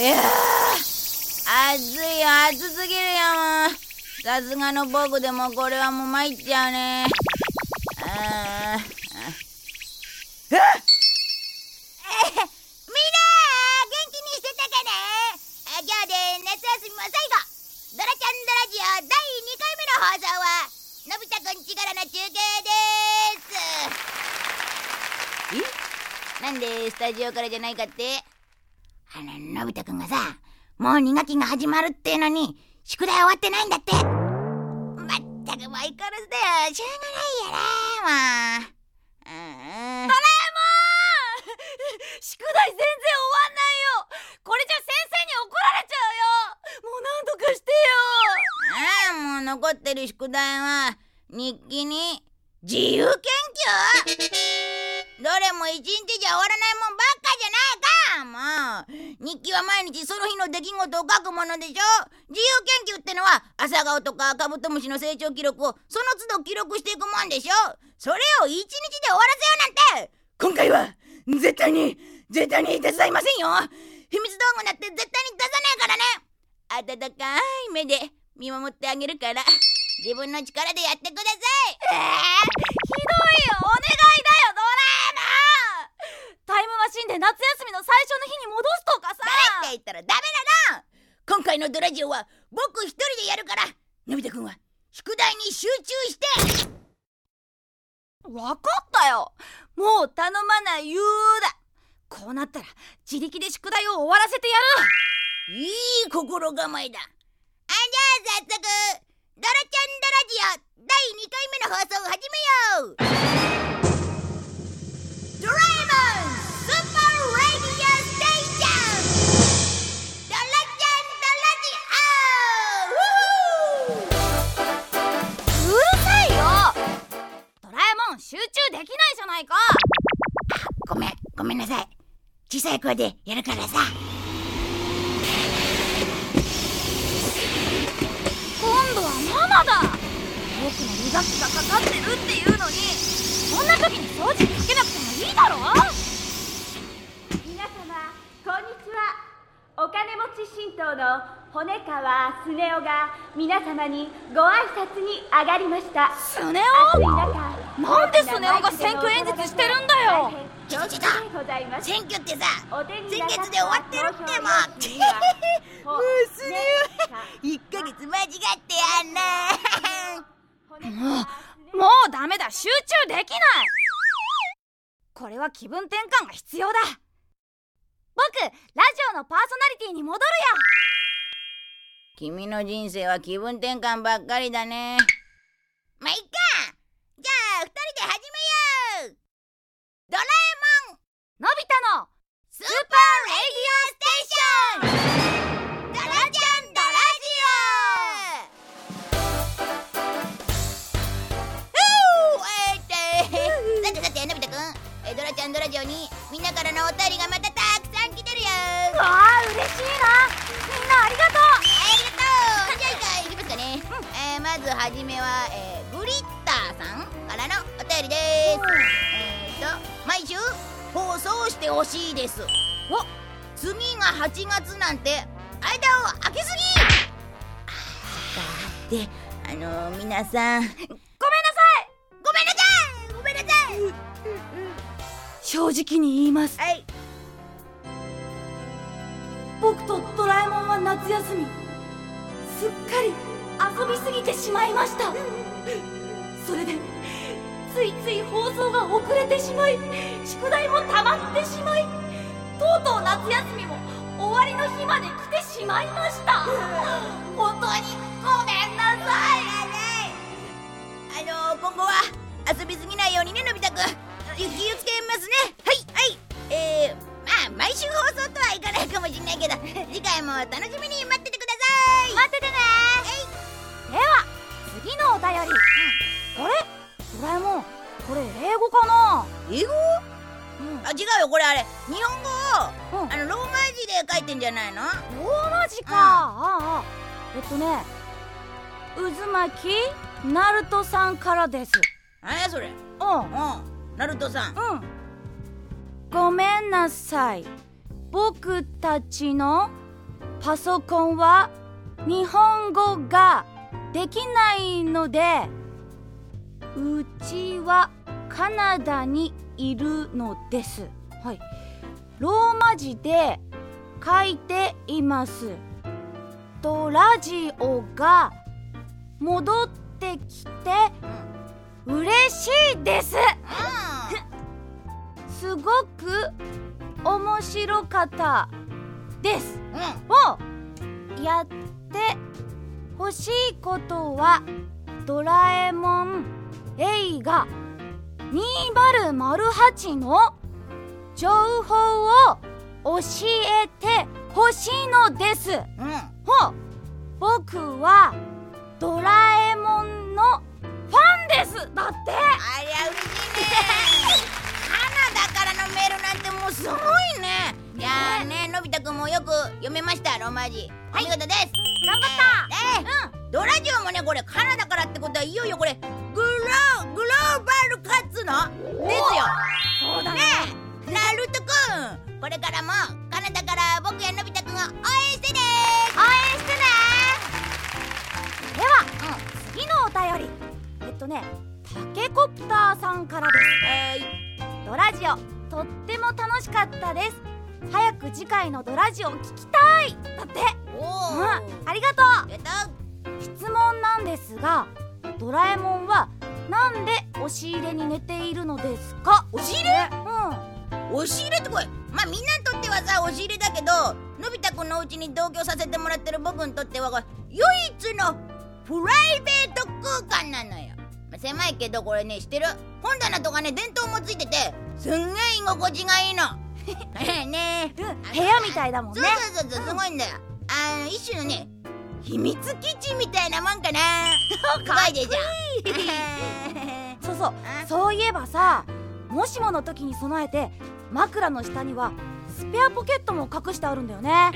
いやー暑いよ暑すぎるよもうさすがの僕でもこれはもう参っちゃうね。あーあ みんな元気にしてたかなあ今日で夏休みも最後。ドラちゃんドラジオ第2回目の放送はのび太くんちからの中継です。え？なんでスタジオからじゃないかって？あののび太くんがさもう2学期が始まるってのに宿題終わってないんだって。まったく相変わらずだよ。しょうがないよなもう。うんドラえもん！宿題全然終わんないよ。これじゃ先生に怒られちゃうよ。もう何とかしてよ。ああもう残ってる宿題は日記に自由研究。どれも一日じゃ終わらないもんばっかじゃない。かもう日記は毎日その日の出来事を書くものでしょ?自由研究ってのは朝顔とかカブトムシの成長記録をその都度記録していくもんでしょ?それを一日で終わらせようなんて今回は絶対に絶対に手伝いませんよ秘密道具なんて絶対に出さないからね。温かい?目で見守ってあげるから。自分の力でやってください。えー、ひどいよお願いだよドラえもんタイムマシンで夏休みの最初の日に戻すとかさ。だって言ったらダメだな今回のドラジオは僕一人でやるから。のび太くんは宿題に集中して。わかったよ。もう頼まない言うだ。こうなったら自力で宿題を終わらせてやる。いい心構えだ。あじゃあ早速ドラちゃんドラジオ第2回目の放送を始めようないか。ごめんごめんなさい。小さい声でやるからさ。今度はママだ。僕の2学期がかかってるっていうのにそんな時に掃除機かけなくてもいいだろ皆様こんにちはお神道の骨川スネ夫が皆様にご挨拶に上がりました。スネ夫？中なんでスネ夫が選挙演説してるんだよ。選挙ってさ先月で終わってるってもうもうスネ1ヶ月間違ってやんな。もうもうダメだ。集中できない。これは気分転換が必要だ僕ラジオのパーソナリティに戻るよ。君の人生は気分転換ばっかりだね。まあいっか。じゃあ二人で始めよう。ドラえもん。のび太のスーパーレディオステーション8月なんて間を空けすぎ。であのー、皆さんごめんなさい。ごめんなさい。ごめんなさい。正直に言います。はい。僕とドラえもんは夏休みすっかり遊びすぎてしまいました。それでついつい放送が遅れてしまい宿題も溜まってしまいとうとう夏休みも終わりの日まで来てしまいました。本当にごめんなさい。あのー、今後は遊びすぎないようにねのび太くん。気をつけますね。はい。はい。えー、まあ毎週放送とはいかないかもしれないけど次回も楽しみに待っててください。待っててね。では次のお便り、あれ？ドラえもんこれ英語かな？英語？うんあ違うよこれあれ。日本語をうん。あのローマ字で書いてんじゃないの？ローマ字か、ああ。えっとね渦巻きナルトさんからです。何やそれ？うん。うん。ナルトさん。うん。ごめんなさい。僕たちのパソコンは日本語ができないのでうちはカナダにいるのです。はい。ローマ字で書いています。とラジオが戻ってきて嬉しいです。すごく面白かったです。うん。をやって欲しいことはドラえもん映画2008の情報を教えてほしいのです。うん。ほう。僕はドラえもんのファンです。だって。ありゃ嬉しいね。カナダからのメールなんてもうすごいね。いやーねのび太くんもよく読めましたローマ字お見事です。頑張った。えードラジオもねこれカナダからってことはいよいよこれ。グローグローバルカッツのですよ。そうだね。えナルトくん。これからもカナダから僕やのび太くんを応援してね。応援してね。では、次のお便り。えっとねタケコプターさんからです。ドラジオ。とっても楽しかったです。早く次回のドラジオ聞きたい。だって。おうん。おありがとう。質問なんですがドラえもんはなんで押し入れに寝ているのですか？押し入れ？うん。押し入れってこれまあみんなにとってはさ押し入れだけどのび太くんのお家に同居させてもらってる僕にとってはこれ唯一のプライベート空間なのよ、まあ、狭いけどこれね知ってる？本棚とかね電灯もついててすんげえ居心地がいいの。ねえうん。部屋みたいだもんそうねそうそうそうすごいんだよ。あの一種のね秘密基地みたいなもんかな。いでしょ。そうそう。あそういえばさもしもの時に備えて枕の下にはスペアポケットも隠してあるんだよね。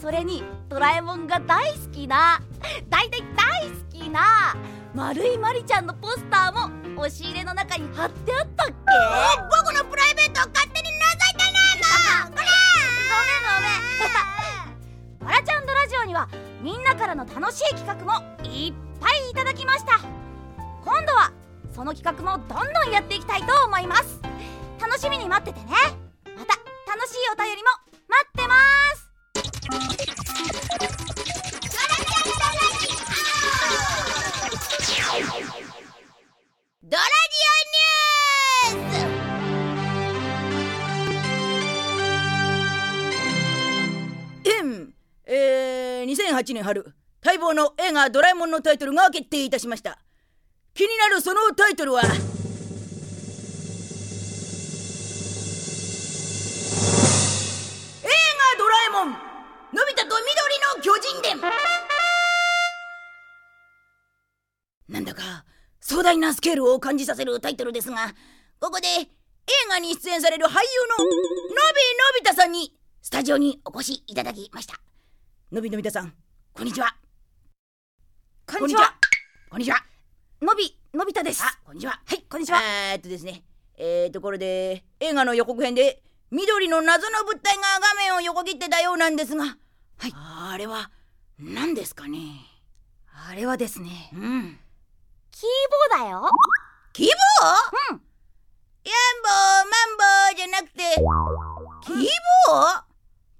それにドラえもんが大好きな大大大好きな丸いまりちゃんのポスターも押し入れの中に貼ってあったっけ？え僕のプライベートを勝にはみんなからの楽しい企画もいっぱいいただきました。今度はその企画もどんどんやっていきたいと思います。楽しみに待っててね。また楽しいお便りも待ってます。2008年春待望の映画「ドラえもん」のタイトルが決定いたしました。気になるそのタイトルは？映画「ドラえもんのび太と緑の巨人伝」なんだか壮大なスケールを感じさせるタイトルですがここで映画に出演される俳優ののびのび太さんにスタジオにお越しいただきました。のびのび太さんこんにちは。こんにちは。こんにちは。のびのび太です。あこんにちは。はいこんにちは。えーっとですね。えー、ところで映画の予告編で緑の謎の物体が画面を横切ってたようなんですがはい。あれは何ですかね？あれはですね。うん。キーボーだよ。希望うん。ヤンボーマンボーじゃなくて希望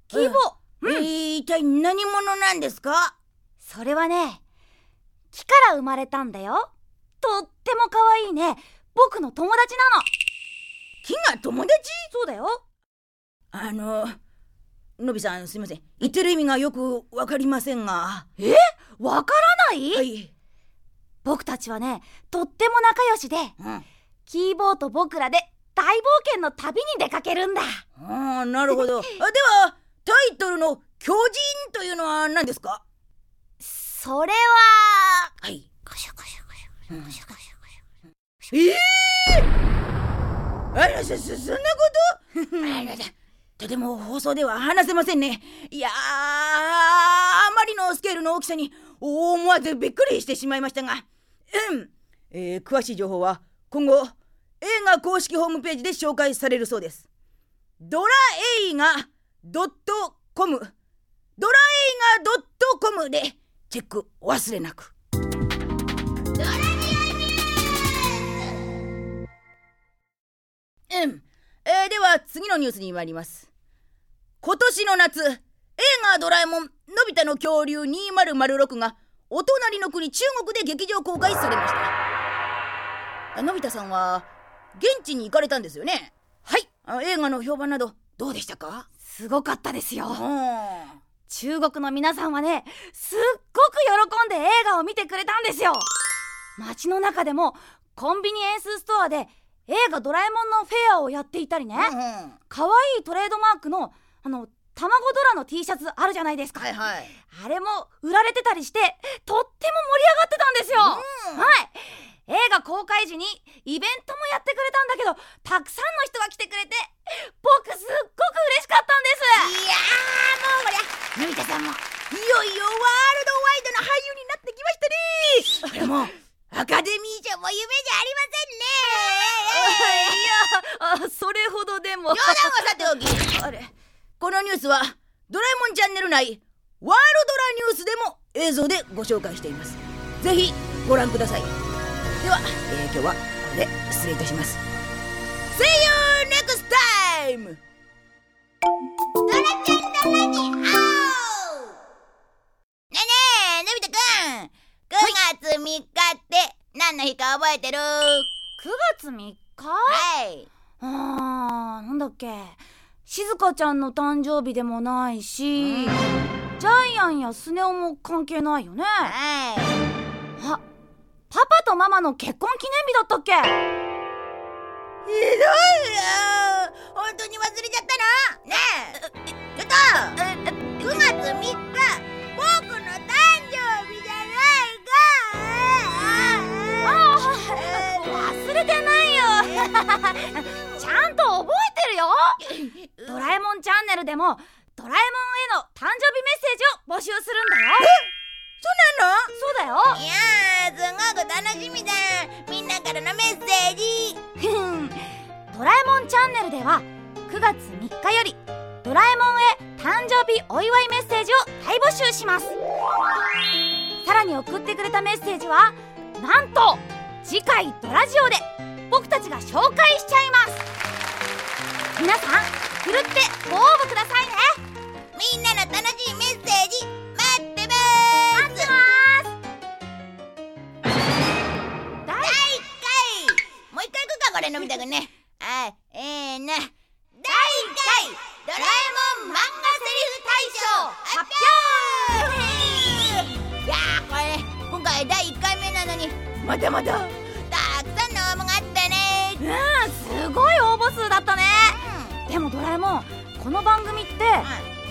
キーボー、えー一体何者なんですか？それはね木から生まれたんだよ。とっても可愛いね。僕の友達なの。木が友達？そうだよ。あののびさんすいません。言ってる意味がよくわかりませんが。わからない、はい、僕たちはねとっても仲良しでうん、キーボーと僕らで大冒険の旅に出かけるんだ。ああなるほど。あではタイトルの「巨人」というのは何ですか？それははい。コシュコシュコシュうんコシュコシュコシュええあらそそそんなことあらだとても放送では話せませんねいやーあまりのスケールの大きさに思わずびっくりしてしまいましたがうん、えー詳しい情報は今後映画公式ホームページで紹介されるそうですドラドットコム。ドラ映画 .com のでチェックお忘れなく。うん、えー、では次のニュースに参ります。今年の夏映画「ドラえもんのび太の恐竜2006」がお隣の国中国で劇場公開されました。のび太さんは現地に行かれたんですよね。はい。映画の評判などどうでしたか？すごかったですよ。うん。中国の皆さんはねすっごく喜んで映画を見てくれたんですよ。街の中でもコンビニエンスストアで映画ドラえもんのフェアをやっていたりね。うんうん。可愛いトレードマークのあの卵ドラの T シャツあるじゃないですか、はいはい。あれも売られてたりしてとっても盛り上がってたんですよ、うん。はい映画公開時にイベントもやってくれたんだけどたくさんの人が来てくれて僕すっごく嬉しかったんです。いやーもうこりゃのび太さんもいよいよワールドワイドな俳優になってきましたね。これもアカデミー賞も夢じゃありませんね。いやあそれほどでも。冗談はさておきあれ。このニュースはドラえもんチャンネル内ワールドラニュースでも映像でご紹介しています。ぜひご覧くださいでは、えー今日はこれで失礼いたします。See you next time! ドラちゃんドラに会おうねえねえのび太くん !9 月3日って何の日か覚えてる ?9 月3日？はい。あーなんだっけ。静香ちゃんの誕生日でもないし、ジャイアンやスネ夫も関係ないよね。はい。あパパとママの結婚記念日だったっけ？ひどいよ本当に忘れちゃったの？ねえ。ちょっと。9月3日。僕の誕生日じゃないか。あ忘れてないよ。ちゃんと覚えてるよ。ドラえもんチャンネルでもドラえもんへの誕生日メッセージを募集するんだよそうなの？そうだよ。いやーすごく楽しみだ。みんなからのメッセージ。ドラえもんチャンネルでは9月3日よりドラえもんへ誕生日お祝いメッセージを大募集します。さらに送ってくれたメッセージはなんと次回ドラジオで僕たちが紹介しちゃいます。皆さんふるってご応募くださいね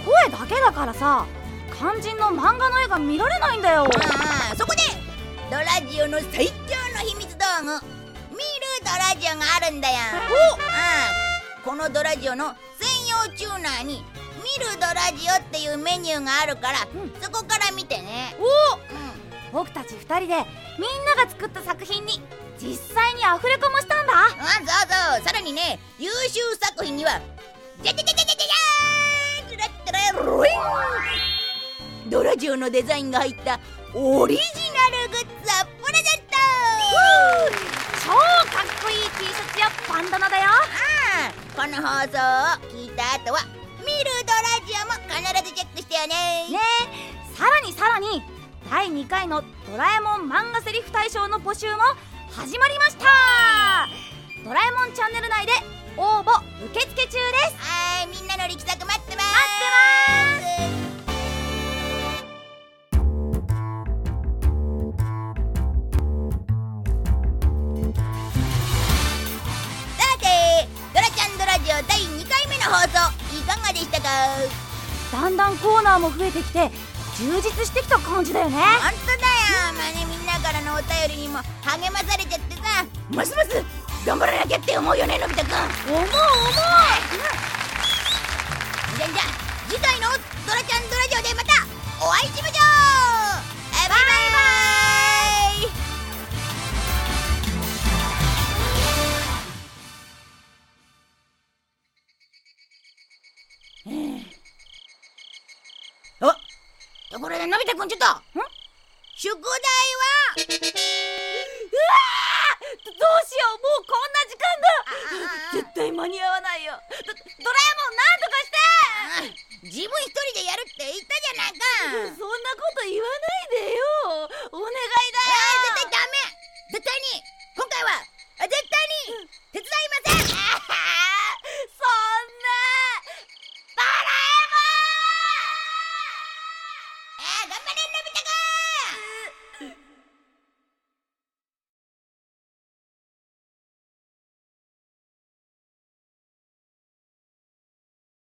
声だけだからさ肝心の漫画の絵が見られないんだよ。うんうん。そこでドラジオの最強の秘密道具見るドラジオがあるんだよ。うん。このドラジオの専用チューナーに見るドラジオっていうメニューがあるから、うん。そこから見てね。おうん。僕たち2人でみんなが作った作品に実際にアフレコもしたんだ。あそうそう。さらにね優秀作品にはじゃじゃじゃじゃじゃンドラジオのデザインが入ったオリジナルグッズをプレゼント。超かっこいい T シャツやバンダナだよ。この放送を聞いた後は見るドラジオも必ずチェックしてよね。ねえさらにさらに第2回のドラえもん漫画セリフ大賞の募集も始まりました。ドラえもんチャンネル内で応募受付中です。はいみんなの力作ナーも増えてきて充実してきた感じだよね。本当だよ。まあねみんなからのお便りにも励まされちゃってさ。ますます頑張らなきゃって思うよねのび太くん。思う思う。じゃあじゃあ次回のドラちゃんドラジオでまたお会いしましょう。バイバイのび太くんちょっと。宿題は？どどうしよう。もうこんな時間だ。絶対間に合わないよ。ドドラえもんなんとかして。自分一人でやるって言ったじゃないか。そんなこと言わないでよ。お願いだあよー絶対ダメ。絶対に